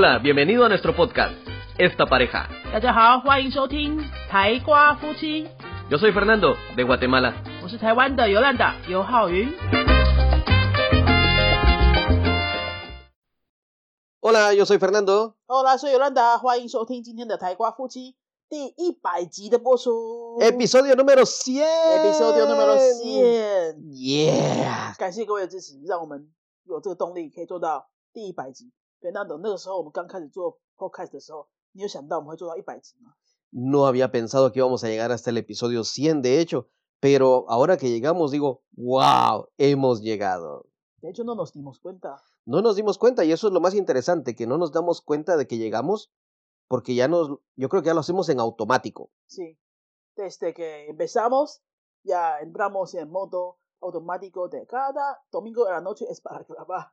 Hola, bienvenido a nuestro podcast, Esta Pareja. 大家好，欢迎收听台瓜夫妻， Yo soy Fernando, de Guatemala. 我是台湾的尤兰达尤浩云。 Hola, yo soy Fernando. 好啦，所以尤兰达，欢迎收听今天的台瓜夫妻第一百集的播出。 Episodio número 100. episodio número 100。 Yeah. 感谢各位的支持，让我们有这个动力可以做到第一百集。 Fernando，那个时候我们刚开始做 podcast 的时候，你有想到我们会做到一百集吗？ No había pensado que íbamos a llegar hasta el episodio 100, de hecho, pero ahora que llegamos digo, wow, hemos llegado. De hecho, no nos dimos cuenta. No nos dimos cuenta y eso es lo más interesante, que no nos damos cuenta de que llegamos porque ya nos, yo creo que ya lo hacemos en automático. Sí. Desde que empezamos, ya entramos en modo automático de cada domingo de la noche es para grabar.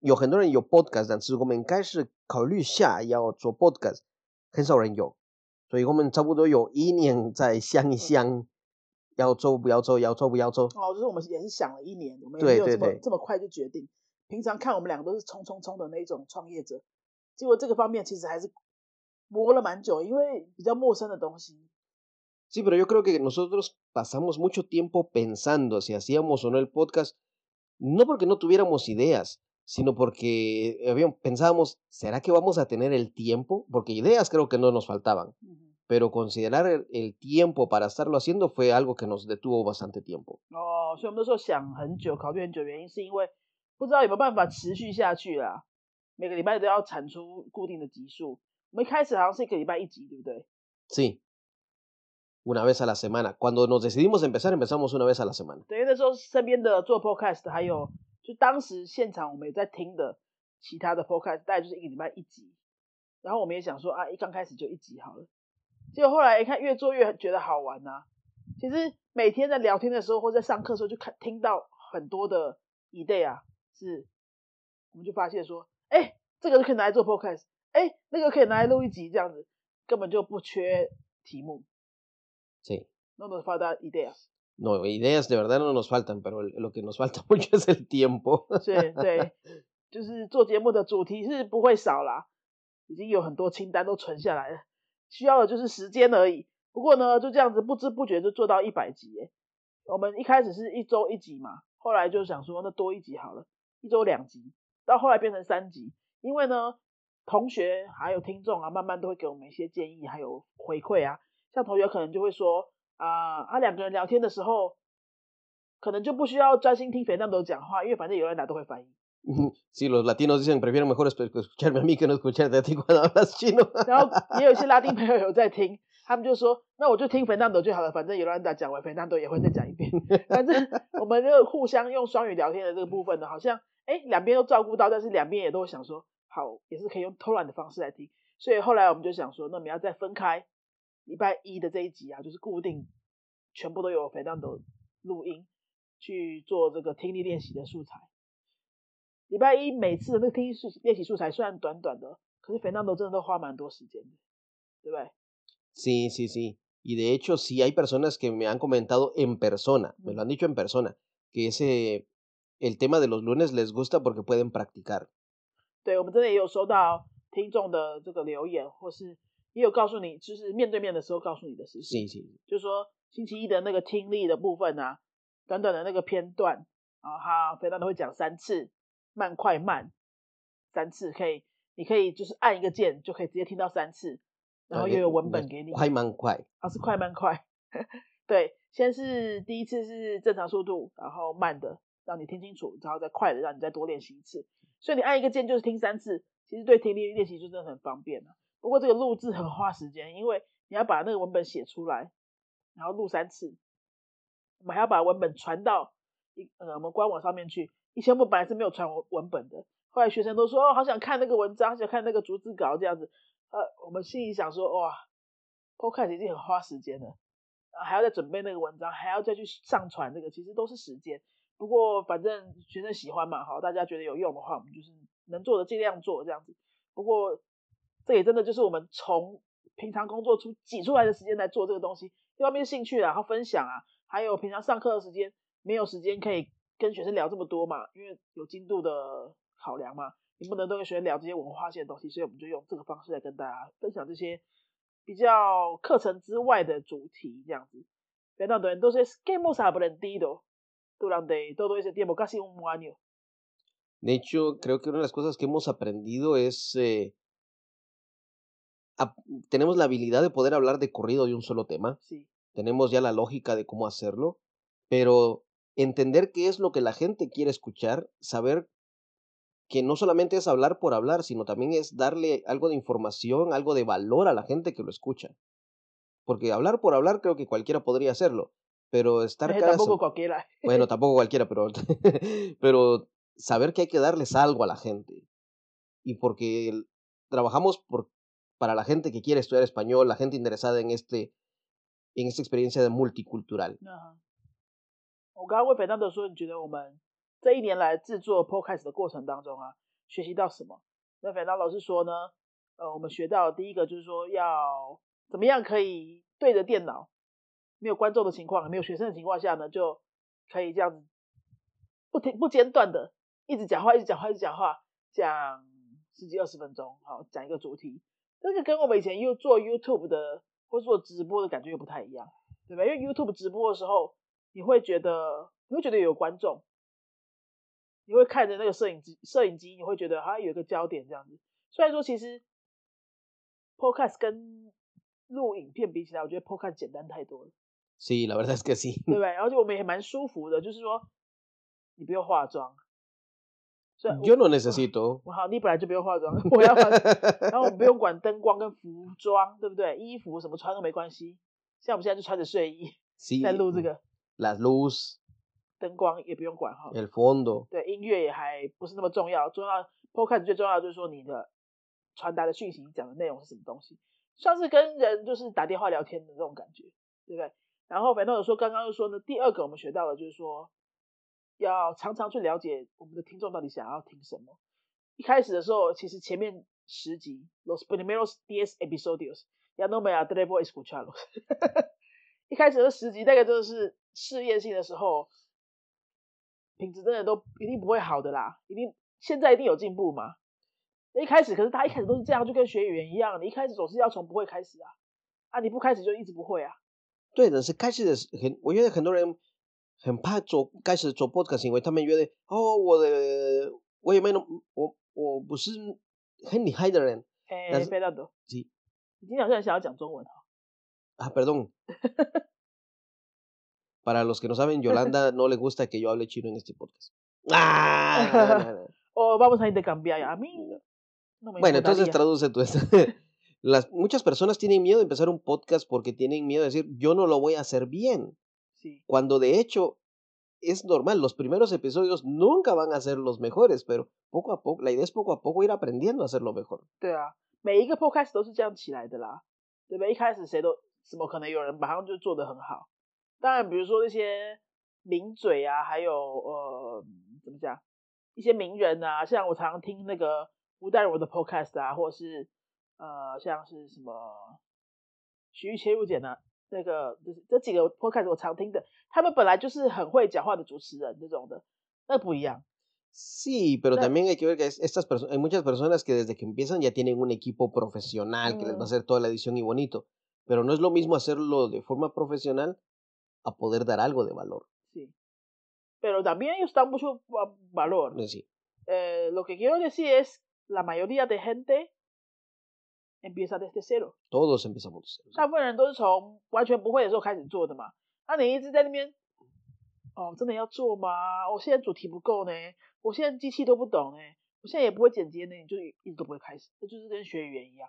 有很多人有 podcast，但是我们开始考虑下要做 podcast，很少人有，所以我们差不多有一年在想一想，要做不要做，要做不要做。哦，就是我们也是想了一年，我们也对没有这么这么快就决定。平常看我们两个都是冲冲冲的那种创业者，结果这个方面其实还是磨了蛮久，因为比较陌生的东西。Sí, pero yo creo que nosotros pasamos mucho tiempo pensando si hacíamos o no el podcast, no porque no tuviéramos ideas, sino porque habíamos- pensábamos, ¿será que vamos a tener el tiempo? Porque ideas creo que no nos faltaban, 嗯哼 pero considerar el, el tiempo para estarlo haciendo fue algo que nos detuvo bastante tiempo. 哦，所以我们那时候想很久，考虑很久，原因是因为不知道有没有办法持续下去啦。每个礼拜都要产出固定的集数。我们一开始好像是一个礼拜一集，对不对？ Sí, una vez a la semana. Cuando nos decidimos empezar, empezamos una vez a la semana. 对，因为那时候身边的做 podcast 的还有 就当时现场我们也在听的其他的 podcast，大概就是一个礼拜一集。然后我们也想说啊，一刚开始就一集好了。结果后来一看，越做越觉得好玩呐、其实每天在聊天的时候或在上课的时候，就看听到很多的 idea 啊，是我们就发现说，哎，这个可以拿来做 podcast，哎，那个可以拿来录一集，这样子根本就不缺题目，Sí. no nos falta ideas。No, ideas de verdad no nos faltan, pero lo que nos falta mucho es el tiempo. 对对，就是做节目的主题是不会少啦，已经有很多清单都存下来了，需要的就是时间而已。不过呢，就这样子不知不觉就做到一百集耶。我们一开始是一周一集嘛，后来就想说那多一集好了，一周两集，到后来变成三集。因为呢，同学还有听众啊，慢慢都会给我们一些建议，还有回馈啊。像同学可能就会说啊，啊两个人聊天的时候，可能就不需要专心听肥蛋斗讲话，因为反正有人拿都会翻译。Sí, los latinos dicen, prefiero mejor espe- escucharme a mí que no escucharte a ti cuando hablas chino. 然后也有一些拉丁朋友有在听，他们就说，那我就听 Fernando 就好了，反正尤兰达讲完，Fernando 也会再讲一遍。反正我们就互相用双语聊天的这个部分呢，好像哎两边都照顾到，但是两边也都想说，好，也是可以用偷懒的方式来听。所以后来我们就想说，那我们要再分开礼拜一的这一集啊，就是固定全部都有 Fernando 录音去做这个听力练习的素材。礼拜一每次的那个听力素练习素材虽然短短的，可是 Fernando 真的都花蛮多时间的，对不对？Sí, sí, sí. Y de hecho, sí hay personas que me han comentado en persona, me lo han dicho en persona, que ese, el tema de los lunes les gusta porque pueden practicar. 对，我们真的也有收到听众的这个留言，或是也有告诉你，就是面对面的时候告诉你的事情.就是说星期一的那个听力的部分啊，短短的那个片段啊，他非常都会讲三次，慢快慢三次，可以，你可以就是按一个键就可以直接听到三次，然后又有文本给你，快慢快。啊，是快慢快。对，先是第一次是正常速度，然后慢的让你听清楚，然后再快的让你再多练习一次。所以你按一个键就是听三次，其实对听力练习就真的很方便了、不过这个录制很花时间，因为你要把那个文本写出来，然后录三次，我们还要把文本传到一呃我们官网上面去，以前我们本来是没有传文文本的，后来学生都说哦，好想看那个文章，想看那个逐字稿这样子。呃，我们心里想说哇，Podcast 已经很花时间了，还要再准备那个文章，还要再去上传这个，其实都是时间。不过反正学生喜欢嘛，好，大家觉得有用的话，我们就是能做的尽量做这样子。不过这也真的就是我们从平常工作出挤出来的时间来做这个东西，一方面兴趣，然后分享啊，还有平常上课的时间没有时间可以跟学生聊这么多嘛，因为有进度的考量嘛，你不能都跟学生聊这些文化性的东西，所以我们就用这个方式来跟大家分享这些比较课程之外的主题这样子。非常多人都是 game 啥不能低的。durante todo ese tiempo, casi un año. De hecho, creo que una de las cosas que hemos aprendido es, eh, tenemos la habilidad de poder hablar de corrido de un solo tema. Sí. Tenemos ya la lógica de cómo hacerlo, pero entender qué es lo que la gente quiere escuchar, saber que no solamente es hablar por hablar, sino también es darle algo de información, algo de valor a la gente que lo escucha. Porque hablar por hablar creo que cualquiera podría hacerlo, pero estar eh, Tampoco cualquiera. Bueno, tampoco cualquiera, pero, pero saber que hay que darles algo a la gente. Y porque trabajamos por, 我刚刚问肥当德说，你觉得我们这一年来制作 podcast 的过程当中啊，学习到什么？那肥当老师说呢，呃，我们学到第一个就是说要怎么样可以对着电脑没有观众的情况，没有学生的情况下呢，就可以这样子不停不间断的一直讲话，一直讲话，一直讲话，讲十几二十分钟，好讲一个主题。这个跟我们以前又做 YouTube 的或做直播的感觉又不太一样，对吧？因为 YouTube 直播的时候，你会觉得你会觉得有观众，你会看着那个摄影机，摄影机你会觉得好像有一个焦点这样子。虽然说其实 Podcast 跟录影片比起来，我觉得 Podcast 简单太多了。Sí, la verdad es que sí. 对不对？而且我们也蛮舒服的，就是说你不用化妆。Yo no necesito。好，你本来就不用化妆，我要化。然后我们不用管灯光跟服装，对不对？衣服什么穿都没关系。像我们现在就穿着睡衣 在录这个。La luz。灯光也不用管哈。El fondo。对，音乐也还不是那么重要。重要，Podcast 最重要就是说你的传达的讯息，讲的内容是什么东西，像是跟人就是打电话聊天的这种感觉，对不对？然后反正有说，刚刚又说呢，第二个我们学到的就是说，要常常去了解我们的听众到底想要听什么。一开始的时候，其实前面十集，los primeros diez episodios，ya no me atrevo a escucharlos。一开始的十集大概就是试验性的时候，品质真的都一定不会好的啦，一定现在一定有进步嘛。那一开始可是他一开始都是这样，就跟学语言一样，你一开始总是要从不会开始啊，啊你不开始就一直不会啊。对的，是开始的很，我觉得很多人很怕做开始做 podcast，因为他们觉得哦，我的我也没那我我不是很厉害的人。哎，非常多。Sí。你今天好像想要讲中文哈。Ah, perdón. Para los que no saben, Yolanda no le gusta que yo hable chino en este podcast. Ah. o vamos a intercambiar. A mí no me Bueno, entonces traduce tú esto. Las, muchas personas tienen miedo de empezar un podcast porque tienen miedo de decir, yo no lo voy a hacer bien. Sí. Cuando de hecho es normal, los primeros episodios nunca van a ser los mejores, pero poco a poco, la idea es poco a poco ir aprendiendo a hacerlo mejor. 对啊，每一个 podcast 都是这样起来的啦，对不对？一开始谁都怎么可能有人马上就做得很好？当然，比如说那些名嘴啊，还有呃，怎么讲，一些名人啊，像我常常听那个吴淡如的 podcast 啊，或者是呃，像是什么徐玉切入点呢？那个就是这几个 podcast 我常听的，他们本来就是很会讲话的主持人这种的，那不一样。Sí, pero también hay que ver que estas personas, hay muchas personas que desde que empiezan ya tienen un equipo profesional que les va a hacer toda la edición y bonito, pero no es lo mismo hacerlo de forma profesional a poder dar algo de valor. Sí, pero también ellos dan mucho valor. Sí. Eh, lo que quiero decir es, la mayoría de gente empieza desde cero. Todos empezamos desde cero. 大部分人都是从完全不会的时候开始做的嘛。那你一直在那边，哦，真的要做吗？我现在主题不够呢，我现在机器都不懂呢，我现在也不会剪接呢，你就一直都不会开始。这就是跟学语言一样，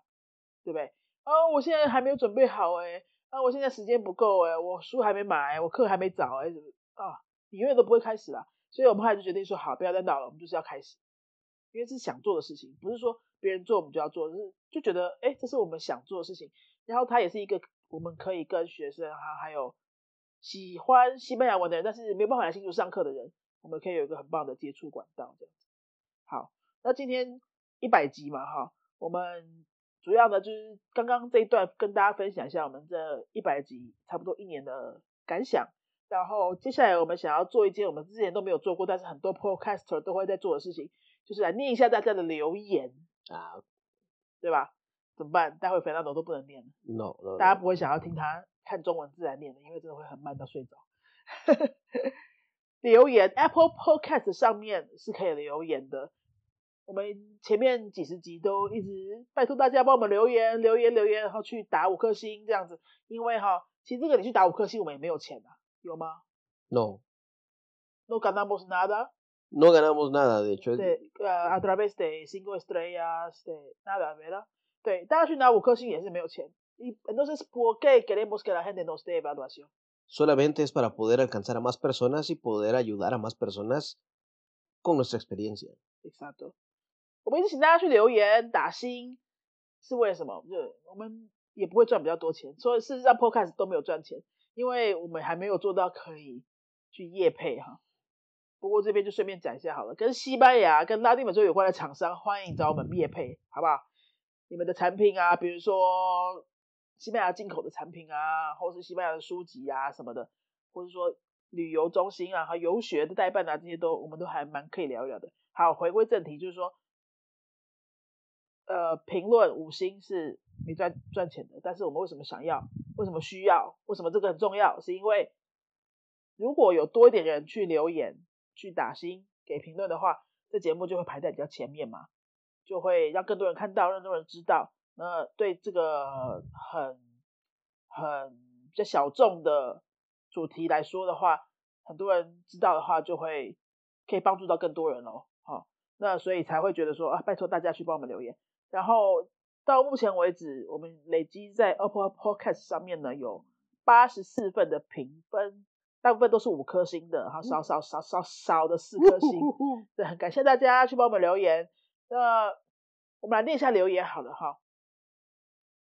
对不对？哦，我现在还没有准备好哎，啊，我现在时间不够哎，我书还没买，我课还没找哎，啊，你永远都不会开始啦。所以我们后来就决定说，好，不要再闹了，我们就是要开始，因为是想做的事情，不是说别人做我们就要做，就是就觉得，哎，这是我们想做的事情。然后它也是一个我们可以跟学生哈，还有喜欢西班牙文的人，但是没有办法来新竹上课的人，我们可以有一个很棒的接触管道，这样子。好，那今天一百集嘛，哈，我们主要呢就是刚刚这一段跟大家分享一下我们这一百集差不多一年的感想。然后接下来我们想要做一件我们之前都没有做过，但是很多 podcaster 都会在做的事情，就是来念一下大家的留言啊，对吧？怎么办？待会肥大头都不能念，no，大家不会想要听他看中文自然念的，因为真的会很慢到睡着。留言 Apple Podcast 上面是可以留言的，我们前面几十集都一直拜托大家帮我们留言，留言，留言，然后去打五颗星这样子，因为哈，其实这个你去打五颗星，我们也没有钱啊。有吗？No，no ganamos nada，no ganamos nada de hecho，对，呃，a través de cinco estrellas de nada，verdad？对，大家去拿五颗星也是没有钱。y entonces por qué queremos que la gente nos dé evaluación？solamente es para poder alcanzar a más personas y poder ayudar a más personas con nuestra experiencia。Exacto。我们一直请大家去留言打星，是为什么？就我们也不会赚比较多钱，所以事实上 Podcast 都没有赚钱。因为我们还没有做到可以去业配哈， 不过这边就顺便讲一下好了，跟西班牙、跟拉丁美洲有关的厂商，欢迎找我们灭配，好不好？你们的产品啊，比如说西班牙进口的产品啊，或是西班牙的书籍啊什么的，或者说旅游中心啊和游学的代办啊，这些都我们都还蛮可以聊一聊的。好，回归正题，就是说，呃，评论五星是没赚赚钱的，但是我们为什么想要？为什么需要？为什么这个很重要？是因为如果有多一点人去留言、去打星、给评论的话，这节目就会排在比较前面嘛，就会让更多人看到，让更多人知道。那对这个很很比较小众的主题来说的话，很多人知道的话，就会可以帮助到更多人哦。好，那所以才会觉得说啊，拜托大家去帮我们留言，然后。到目前为止，我们累积在 Apple Podcast 上面呢有八十四份的评分，大部分都是五颗星的，哈，少少少少少的四颗星。对，很感谢大家去帮我们留言。那我们来念一下留言好了哈。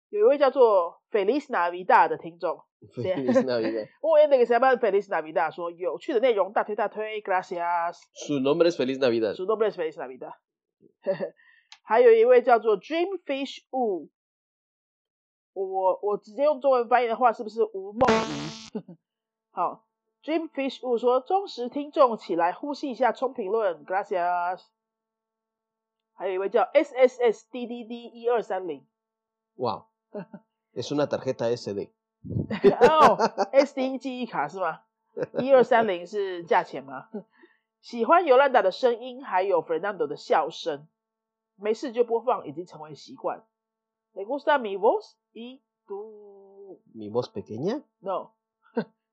有一位叫做 Feliz Navidad 的听众，Feliz Navidad。我那个谁帮 Feliz Navidad 说有趣的内容，大推大推，Gracias。Su nombre es Feliz Navidad。Su nombre es Feliz Navidad。还有一位叫做 Dreamfish Wu，我我直接用中文翻译的话，是不是吴梦怡？好，Dreamfish Wu 说忠实听众起来呼吸一下，冲评论，Gracias。还有一位叫 SSSDDD 一二三零，哇，Es una tarjeta SD。哦，SD 记忆卡是吗？一二三零是价钱吗？喜欢尤兰达的声音，还有 Fernando 的笑声。没事就播放，已经成为习惯。Me gusta mi voz y tu mi voz pequeña? No，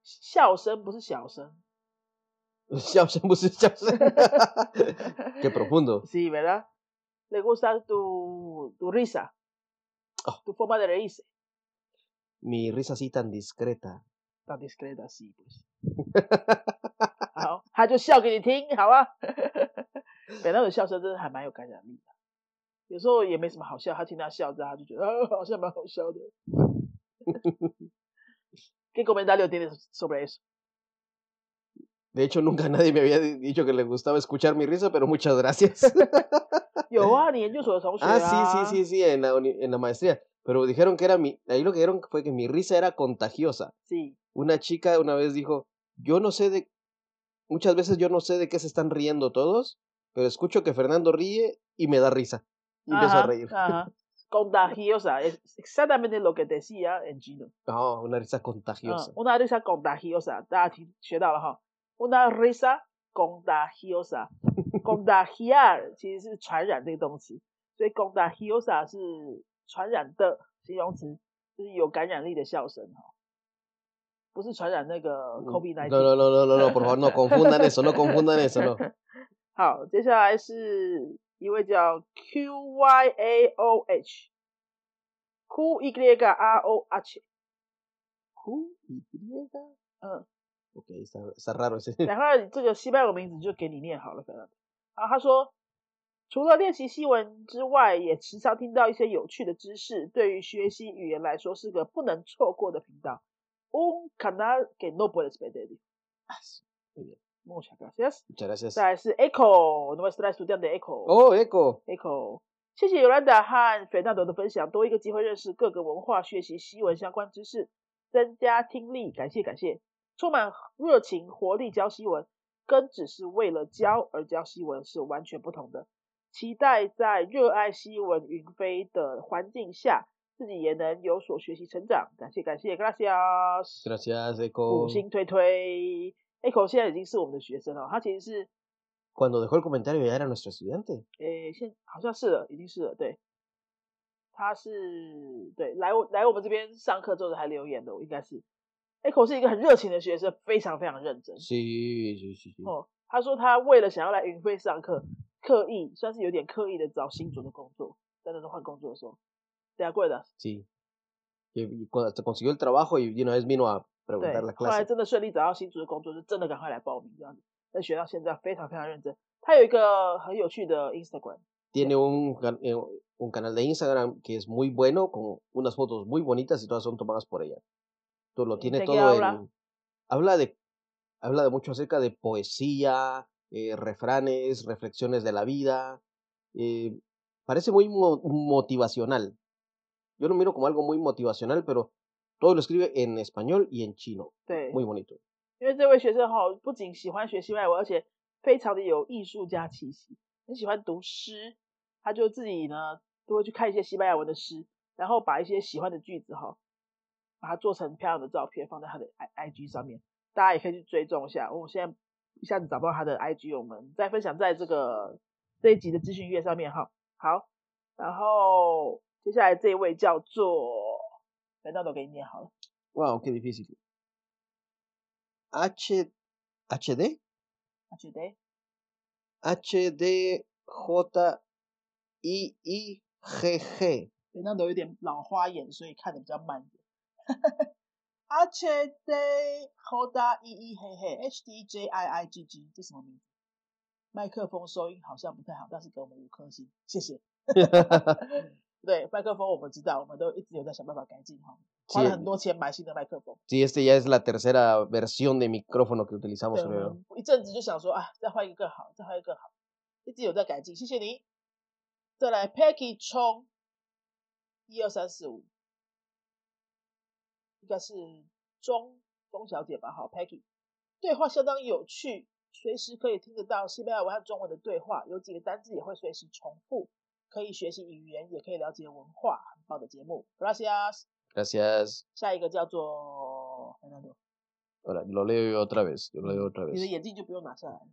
笑声不是小声，笑声不是笑声。Qué profundo. Sí, ¿verdad? ¿Le gusta tu tu risa? Oh. Tu forma de reírse. Mi risa así tan discreta. Tan discreta, sí, pues. 好，他就笑给你听，好啊。本来的笑声真的还蛮有感染力的。有时候也没什么好笑，他听他笑着，他就觉得啊，好像蛮好笑的。¿Qué comentario tienes sobre eso? De hecho, nunca nadie me había dicho que le gustaba escuchar mi risa, pero muchas gracias. Giovanni, ellos somos Ah, sí, sí, sí, sí, en la, en la maestría. Pero dijeron que era mi. Ahí lo que dijeron fue que mi risa era contagiosa. Sí. Una chica una vez dijo: Yo no sé de. Muchas veces yo no sé de qué se están riendo todos, pero escucho que Fernando ríe y me da risa. Y ajá, empiezo a reír. Ajá. Contagiosa, es exactamente lo que decía en chino. Oh, una risa contagiosa. Uh, una risa contagiosa，大家听学到了哈。Una risa contagiosa，contagiar 其实是传染这个动词，所以 contagiosa 是传染的形容词，就是有感染力的笑声哈。不是传染那个 COVID-19。No, no, no, no, no, no, por favor, no confundan eso, no confundan eso, no. 好，接下来是一位叫 Q Y A O H，Q Y A R O H，Q Y，嗯，Ok, está, está raro ese. 然后这个西班牙文名字就给你念好了，反正。然后他说，除了练习西文之外，也时常听到一些有趣的知识，对于学习语言来说是个不能错过的频道。Un canal que no puedes perder. Muchas gracias. Muchas gracias. 再来是 Echo nuestra estudiante Echo。Oh, Echo. Echo，谢谢尤兰达和斐纳德的分享，多一个机会认识各个文化，学习西文相关知识，增加听力。感谢感谢，充满热情活力教西文，跟只是为了教而教西文是完全不同的。期待在热爱西文云飞的环境下，自己也能有所学习成长。感谢感谢，Gracias，Gracias, 五.星推推。Echo 现在已经是我们的学生了，他其实是。Cuando dejó el comentario ya era nuestro estudiante. 诶，现好像是了，已经是了，对。他是对来我来我们这边上课之后还留言的，我应该是。Echo 是一个很热情的学生，非常非常认真。是是是是。哦，他说他为了想要来云飞上课，刻意算是有点刻意的找新主的工作，在那换工作的时候。对啊，贵的。Sí. Y cuando consiguió el trabajo y una vez vino a 对 preguntar la，后来 clase. 真的顺利找到新竹的工作，就真的赶快来报名这样子。在学到现在非常非常认真。他有一个很有趣的 Instagram， Tiene un, can- eh, un canal de Instagram que es muy bueno, con unas fotos muy bonitas y todas son tomadas por ella. Todo lo tiene ¿De qué todo habla? en... Habla de, habla de mucho acerca de poesía, eh, refranes, reflexiones de la vida. eh, parece muy mo- motivacional. Yo lo miro como algo muy motivacional, pero todo lo escribe en español y en chino. 对，Muy bonito. 因为这位学生哈，不仅喜欢学西班牙文，而且非常的有艺术家气息，很喜欢读诗。他就自己呢都会去看一些西班牙文的诗，然后把一些喜欢的句子哈，把它做成漂亮的照片放在他的 i i g 上面，大家也可以去追踪一下。我现在一下子找不到他的 i g，我们再分享在这个这一集的资讯页上面哈。好，然后接下来这一位叫做，来，那都给你念好了。Wow, qué difícil. H, HD, 他觉得 HD, J, I, I, G, G. 对，那都有点老花眼，所以看的比较慢一点。H D J E E 嘿嘿 H D J I I G G 这什么名字？麦克风收音好像不太好，但是给我们五颗星，谢谢。对，麦克风我们知道，我们都一直有在想办法改进哈，花了 Sí, 很多钱买新的麦克风。sí, este ya es la tercera versión de micrófono que utilizamos, 对，一阵子就想说，啊，再换一个更好，再换一个更好，一直有在改进，谢谢你。再来 Peggy 冲，一二三四五，应该是钟钟小姐吧？好，Peggy，对话相当有趣，随时可以听得到西班牙文和中文的对话，有几个单字也会随时重复，可以学习语言，也可以了解文化，很棒的节目，Gracias。Gracias. 下一个叫做 lo leo yo otra vez, yo lo leo otra vez. 你的眼镜就不用拿下来了。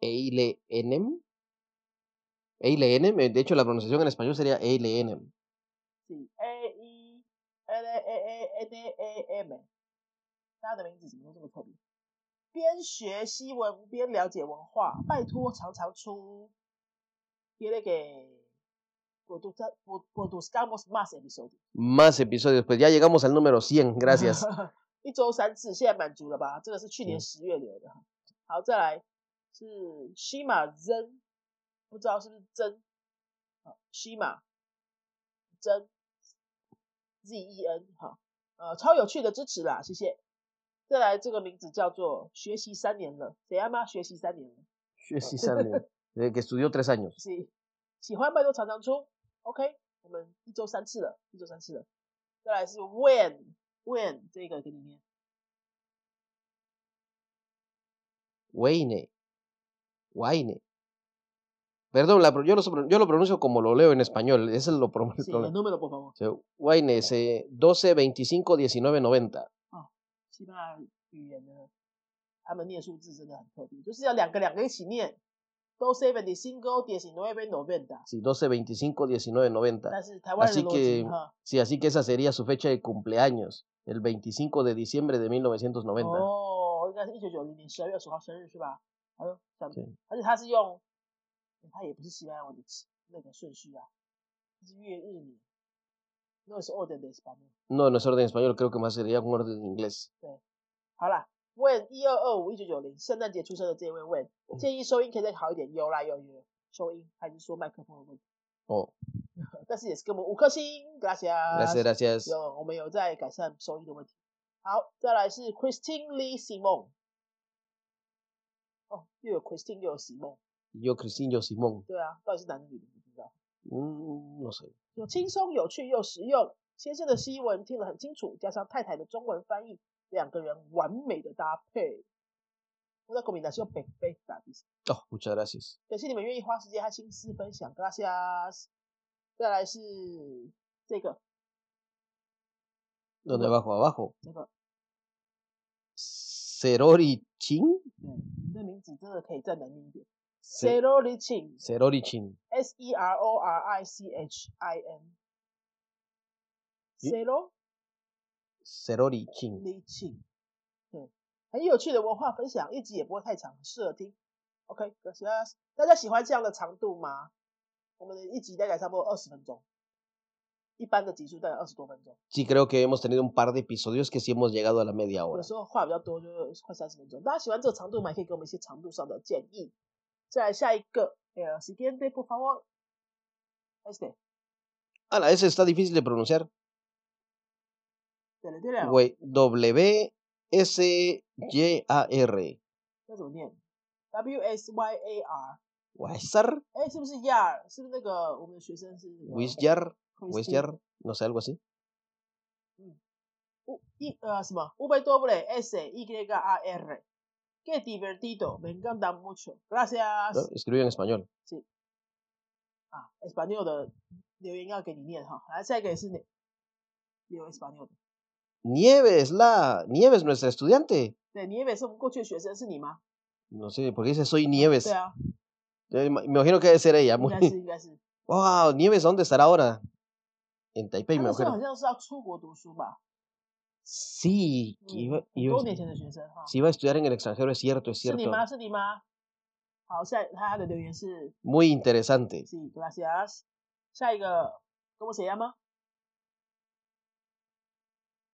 Eilenem. Eilenem, eh, de hecho la pronunciación en español sería Eilenem. 是 A E L E E N A M，他的名字怎么这么特别？边学西文边了解文化，拜托常常出。Quiere que produza- pro- produzcamos más episodios。Más episodios, pues ya llegamos al número 100, gracias. 一周三次，现在满足了吧？这个是去年嗯十月留的。好，再来是 Shima 真，不知道是不是真？好，Shima 真 Z E N 好，呃，超有趣的支持啦，谢谢。再来这个名字叫做学习三年了，怎样吗？学习三年了，Sí, sale, eh, que estudió tres años. 是喜欢拜托常常出，OK，我们一周三次了，一周三次了。再来是 When When 这个给你念。 Weine. Weine. Perdón, la pro- yo, lo, sopro- yo lo pronuncio como lo leo en español. Ese es lo pro- el Sí, el problema. número, por favor. O sea, Weine es eh, 12, 25, 19, 90. 西班牙语言呢，他们念数字真的很特别，就是要两个两个一起念 ，doce veinticinco diecinueve noventa。 Sí, 12, 25, 19, 90. 但是台湾人 Así 的逻辑 que, 哈， sí, así que esa sería su fecha de cumpleaños, el 25 de diciembre de 1990. 哦，应该是一九九零年十二月十号生日是吧？哎呦，想对而且他是用，他也不是西班牙文的起那个顺序啊，它是月日年， No es orden de español。 No, no es orden en español, creo que más sería un orden en inglés. 好啦， 问一二二五一九九零，圣诞节出生的这位问，建议收音可以再好一点，有啦有有收音，还是说麦克风的问题？Oh, 但是也是给我们五颗星，gracias。gracias, gracias. 有，我们有在改善收音的问题。好，再来是 Christine Lee Simon。哦，又有 Christine 又有 Simon，有 Christine 又有 Simon，对啊，到底是男的女的不知道。Mm, no sé. 有轻松、有趣又实用。先生的西文听得很清楚，加上太太的中文翻译，两个人完美的搭配。Oh, muchas gracias. 感谢你们愿意花时间和心思分享，gracias。再来是这个 donde abajo? Abajo. 这个，Serori Chin. 对，你的名字真的可以再难念一点 Se-，Serori Chin。Serori Chin. S E R O R I C H I N。咦 Zero Serori Chin. Li Qing，对，很有趣的文化分享，一集也不会太长，适合听。OK，gracias。大家喜欢这样的长度吗？我们的一集大概差不多二十分钟，一般的集数大概二十多分钟，Sí, creo que hemos tenido un par de episodios que sí hemos llegado a la media hora. 有时候话比较多，就是快三十分钟。大家喜欢这个长度吗？可以给我们一些长度上的建议。再来下一个，呃，siguiente por favor。Este，Ah, ese está difícil de pronunciar. 对了对了， Güey, W S Y A R. 那怎么念？W S Y A R。 Wisar, 哎，是不是 Yar？是不是那个我们的学生是那个 Wisyar, Christine Wisyar, no sé, algo así. 乌一呃什么？乌贝多布雷 S Y A R。Qué divertido, me encanta mucho. Gracias. ¿no? Escribió en español. 啊，Español 的留言要给你念哈。来，下一个也是你留 Español 的。 Nieves, la. Nieve es nuestra estudiante. No sé, porque dice soy Nieves. Yeah. Me imagino que debe ser ella. Muy... Wow, Nieves, ¿dónde estará ahora? En Taipei, me imagino. Sí, que si iba a estudiar en el extranjero, es cierto, es cierto. Muy interesante. Sí, gracias. ¿Cómo se llama?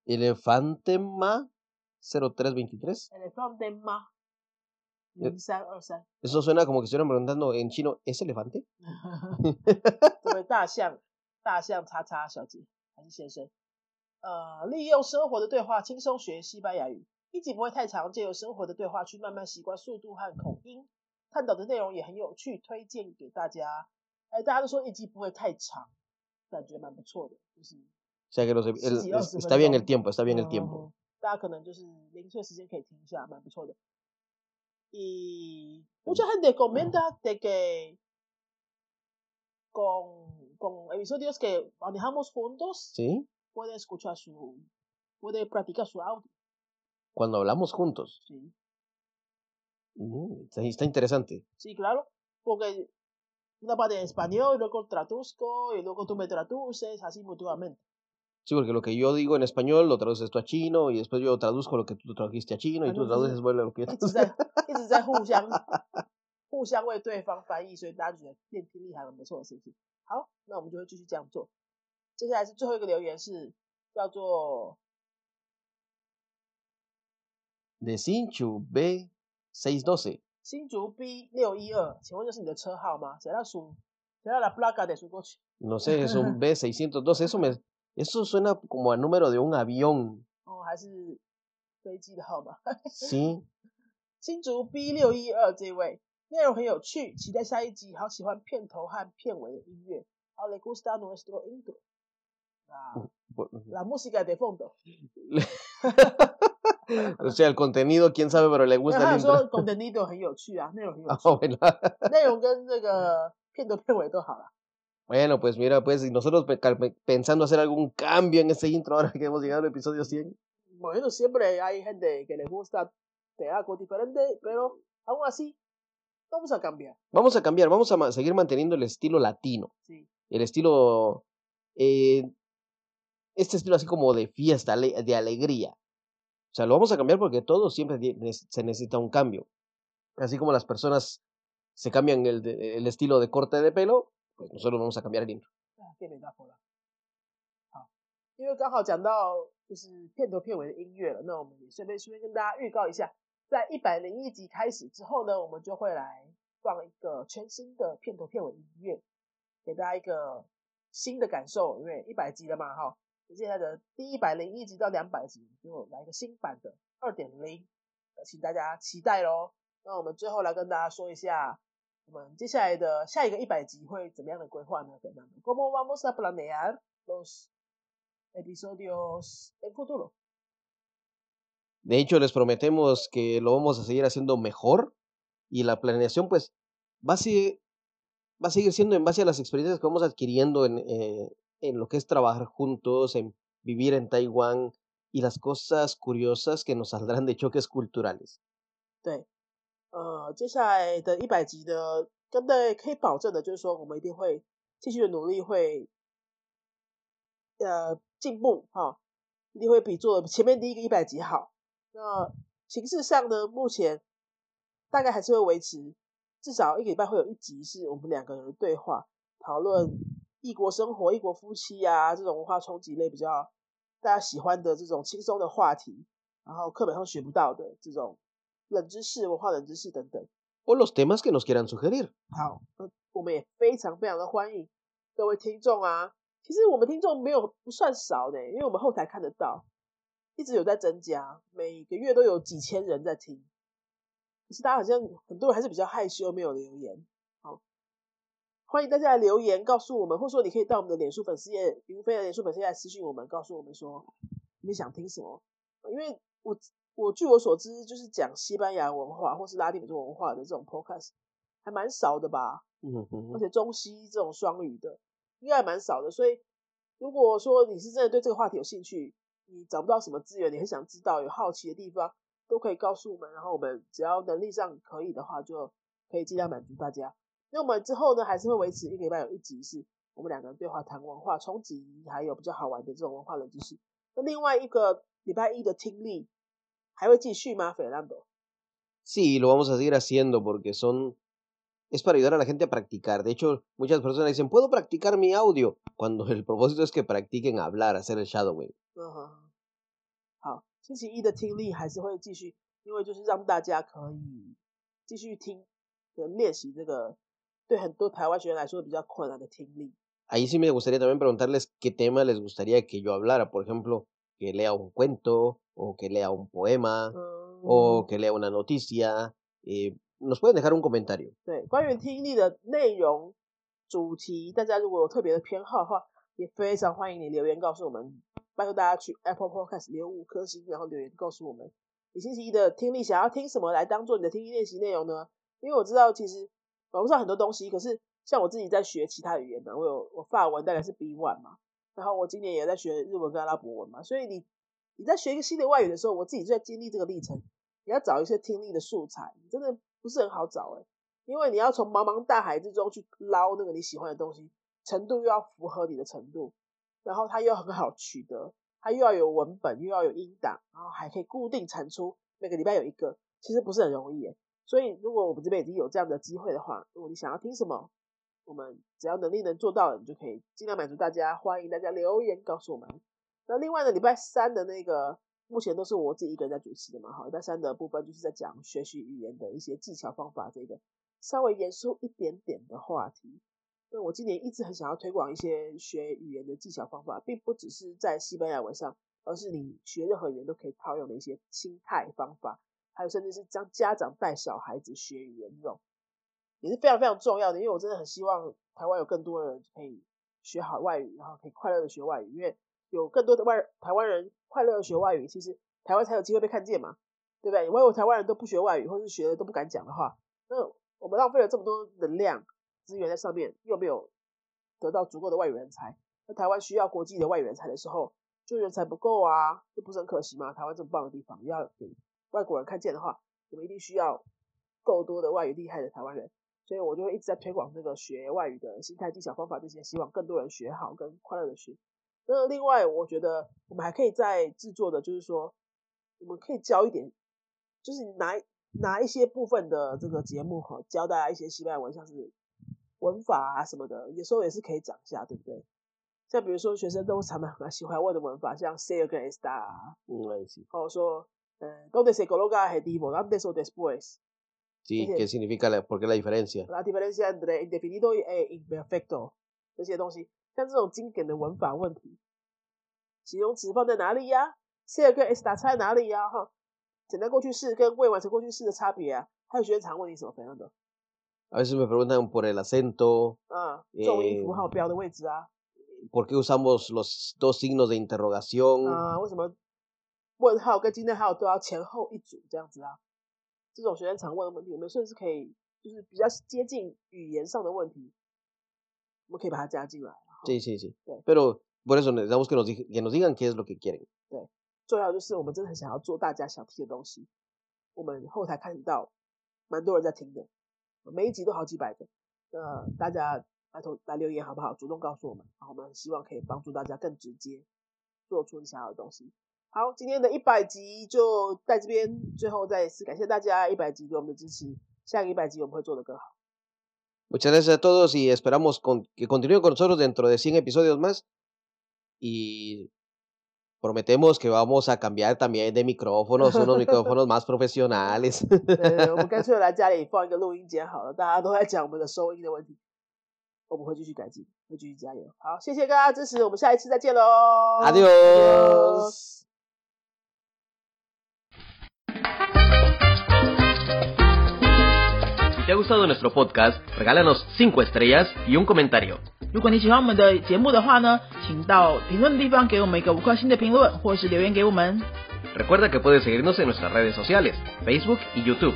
0323. Elefante Ma. Eh. 零三二三，Eso suena como que estuvieran preguntando en chino, ¿es elefante? 大象，大象叉叉小姐还是先生？呃，利用生活的对话轻松学西班牙语，一集不会太长，借由生活的对话去慢慢习惯速度和口音，探讨的内容也很有趣，推荐给大家。哎，大家都说一集不会太长，感觉蛮不错的，就是 sea que los- el- Sí, es- sí, está bien el perdón. tiempo, está bien el 嗯 tiempo. 大家可能就是零碎时间可以听一下，蛮不错的。Y mucha gente comenta de que con, con episodios que manejamos juntos ¿Sí? puede escuchar su, puede practicar su audio. Cuando hablamos juntos. Sí, Mm, está, está interesante. sí, claro, porque una parte en español y luego traduzco y luego tú me traduces así mutuamente. Sí, porque lo que yo digo en español lo traduces tú a chino y después yo traduzco lo que tú tradujiste a chino y tú Entonces, traduces bueno, lo que yo 一直在一直在互相互相为对方翻译，所以大家觉得练听力还蛮不错的事情。好，那我们就会继续这样做。接下来是最后一个留言是叫做 De Sinchu B612. 新竹 B 六一二，请问这是你的车号吗？谁要数？谁要 la placa de 数过去？No sé, es un B612. Eso, me, eso suena como a número de un avión. 哦，还是飞机的号码？ Sí. 新竹 B 六一二这位内容很有趣，期待下一集。好喜欢片头和片尾的音乐。好，le gusta nuestro intro。啊 Por- ，la música de fondo。 O sea, el contenido, quién sabe, pero le 那 gusta 他 el 有说 intro. 懂的 Nido 很有趣啊，内容很有 Ah, 趣， bueno. 内容跟这个片头片尾都好了。 bueno, pues mira, pues y nosotros pensando hacer algún cambio en ese intro ahora que hemos llegado al episodio 100. Bueno, siempre hay gente que les gusta de algo diferente, pero aún así vamos a cambiar. Vamos a cambiar, vamos a seguir manteniendo el estilo latino. Sí, El estilo, eh, este estilo así como de fiesta, de alegría. O sea, lo vamos a cambiar porque todo siempre se necesita un cambio. Así como las personas se cambian el, el estilo de corte de pelo, pues nosotros vamos a cambiar el intro. ah, qué metáfora. 好，因为刚好讲到就是片头片尾的音乐了，那我们也顺便顺便跟大家预告一下，在一百零一集开始之后呢，我们就会来放一个全新的片头片尾音乐，给大家一个新的感受。因为一百集了嘛，哈，接下来的第一百零一集到两百集就来一个新版的二点零，请大家期待喽。那我们最后来跟大家说一下，我们接下来的下一个一百集会怎么样的规划呢？¿Cómo vamos a planear los episodios en futuro? De hecho, les prometemos que lo vamos a seguir haciendo mejor y la planeación, pues, va a seguir, va a seguir siendo en base a las experiencias que vamos adquiriendo en, eh, en lo que es trabajar juntos, en vivir en Taiwán y las cosas curiosas que nos saldrán de choques culturales. 对， 呃，接下来的一百集呢，跟大家可以保证的就是说，我们一定会继续的努力，会呃进步哈，一定会比做前面第一个一百集好。那形式上呢，目前大概还是会维持，至少一个礼拜会有一集是我们两个人对话，讨论异国生活、异国夫妻啊这种文化冲击类比较大家喜欢的这种轻松的话题，然后课本上学不到的这种冷知识、文化冷知识等等。O los temas que nos quieran sugerir. 好，那我们也非常非常的欢迎各位听众啊。其实我们听众没有不算少的，因为我们后台看得到，一直有在增加，每个月都有几千人在听。可是大家好像很多人还是比较害羞，没有留言。好，欢迎大家来留言告诉我们，或者说你可以到我们的脸书粉丝页，云飞的脸书粉丝页来私信我们，告诉我们说你们想听什么。因为我我据我所知，就是讲西班牙文化或是拉丁美洲文化的这种 podcast 还蛮少的吧。而且中西这种双语的应该还蛮少的，所以如果说你是真的对这个话题有兴趣，你找不到什么资源，你很想知道有好奇的地方，都可以告诉我们，然后我们只要能力上可以的话，就可以尽量满足大家。那我们之后呢，还是会维持一个礼拜有一集是我们两个人对话谈文化冲击，还有比较好玩的这种文化冷知识。那另外一个礼拜一的听力还会继续吗，Fernando？ Sí, lo vamos a seguir haciendo porque son es para ayudar a la gente a practicar. De hecho, muchas personas dicen, ¿puedo practicar mi audio? Cuando el propósito es que practiquen hablar, hacer el shadowing. 嗯哼，好，星期一的听力还是会继续，因为就是让大家可以继续听，跟练习这个对很多台湾学员来说比较困难的听力。 Ahí sí me gustaría también preguntarles qué tema les gustaría que yo hablara. Por ejemplo, que lea un cuento, o que lea un poema, 嗯，o que lea una noticia. Eh, nos pueden dejar un comentario. 对，关于听力的内容主题，大家如果有特别的偏好的话，也非常欢迎你留言告诉我们。拜托大家去 Apple Podcast 留五颗星，然后留言告诉我们你星期一的听力想要听什么来当做你的听力练习内容呢？因为我知道其实网络上很多东西，可是像我自己在学其他语言的，我有我法文大概是 B one 嘛，然后我今年也在学日文跟阿拉伯文嘛，所以你你在学一个新的外语的时候，我自己就在经历这个历程。你要找一些听力的素材，真的不是很好找哎、因为你要从茫茫大海之中去捞那个你喜欢的东西，程度又要符合你的程度，然后它又很好取得，它又要有文本，又要有音档，然后还可以固定产出，每个礼拜有一个，其实不是很容易耶。所以如果我们这边已经有这样的机会的话，如果你想要听什么，我们只要能力能做到，你就可以尽量满足大家，欢迎大家留言告诉我们。那另外呢，礼拜三的那个目前都是我自己一个人在主持的嘛，好，礼拜三的部分就是在讲学习语言的一些技巧方法，这个稍微严肃一点点的话题。那我今年一直很想要推广一些学语言的技巧方法，并不只是在西班牙文上，而是你学任何语言都可以套用的一些心态方法，还有甚至是将家长带小孩子学语言这种，也是非常非常重要的。因为我真的很希望台湾有更多人可以学好外语，然后可以快乐的学外语，因为有更多的外台湾人快乐的学外语，其实台湾才有机会被看见嘛，对不对？如果台湾人都不学外语，或是学的都不敢讲的话，那我们浪费了这么多能量资源在上面，又没有得到足够的外语人才。那台湾需要国际的外语人才的时候，就人才不够啊，这不是很可惜吗？台湾这么棒的地方，要给外国人看见的话，我们一定需要够多的外语厉害的台湾人。所以我就会一直在推广这个学外语的心态技巧方法这些，希望更多人学好，跟快乐的学。那另外，我觉得我们还可以再制作的，就是说，我们可以教一点，就是拿拿一些部分的这个节目哈，教大家一些西班牙文，像是文法啊什么的，有时候也是可以讲一下，对不对？像比如说学生都常常很喜欢问的文法，像 ser 跟 estar，Mm, ahí sí. 或者说呃 donde se coloca adjetivo antes o después。Sí, Ese- ¿qué significa la, por qué la diferencia? la diferencia entre indefinido e imperfecto 这些东西，像这种经典的文法问题，形容词放在哪里呀？ser 跟 estar 差在哪里呀？哈，简单过去式跟未完成过去式的差别啊。还有学生常问你什么，Fernando？ A veces me preguntan por el acento, 啊，重音符呃号标的位置啊， por qué usamos los dos signos de interrogación. 啊，为什么问号跟惊叹号都要前后一组这样子啊？ 这种学生常问的问题，我们甚至可以就是比较接近语言上的问题，我们可以把它加进来。Sí, sí, sí. Sí. Pero por eso necesitamos que nos, que nos digan qué es lo que quieren. 重要就是我们真的很想要做大家想听的东西。我们后台看到蛮多人在听的，每一集都好几百个。那，大家来投来留言好不好？主动告诉我们，然后我们希望可以帮助大家更直接做出你想要的东西。好，今天的一百集就在这边，最后再一次感谢大家一百集对我们的支持。下个一百集我们会做得更好。 Muchas gracias a todos y esperamos con- que continúen con nosotros dentro de 100 episodios más. Y prometemos que vamos a cambiar también de micrófonos, unos micrófonos más profesionales. 呃，我们干脆来家里放一个录音间好了，大家都在讲我们的收音的问题，我们会继续改进，会继续加油。好，谢谢大家支持，我们下一次再见喽 Adiós. Si te ha gustado nuestro podcast, regálanos 5 estrellas y un comentario. 如果你喜欢我们的节目的话呢，请到评论地方给我们一个五颗星的评论，或是留言给我们。 Recuerda que puedes seguirnos en nuestras redes sociales, Facebook y YouTube.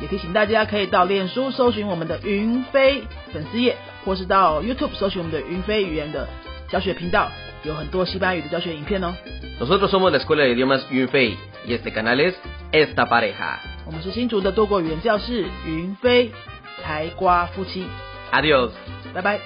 也提醒大家可以到脸书搜寻我们的云飞粉丝页，或是到 YouTube 搜寻我们的云飞语言的教学频道， 有很多西班牙语的教学影片哦。Nosotros somos la Escuela de Idiomas Yunfei y este canal es Esta Pareja. 我们是新竹的多国语言教室云飞台瓜夫妻，Adiós. 拜拜。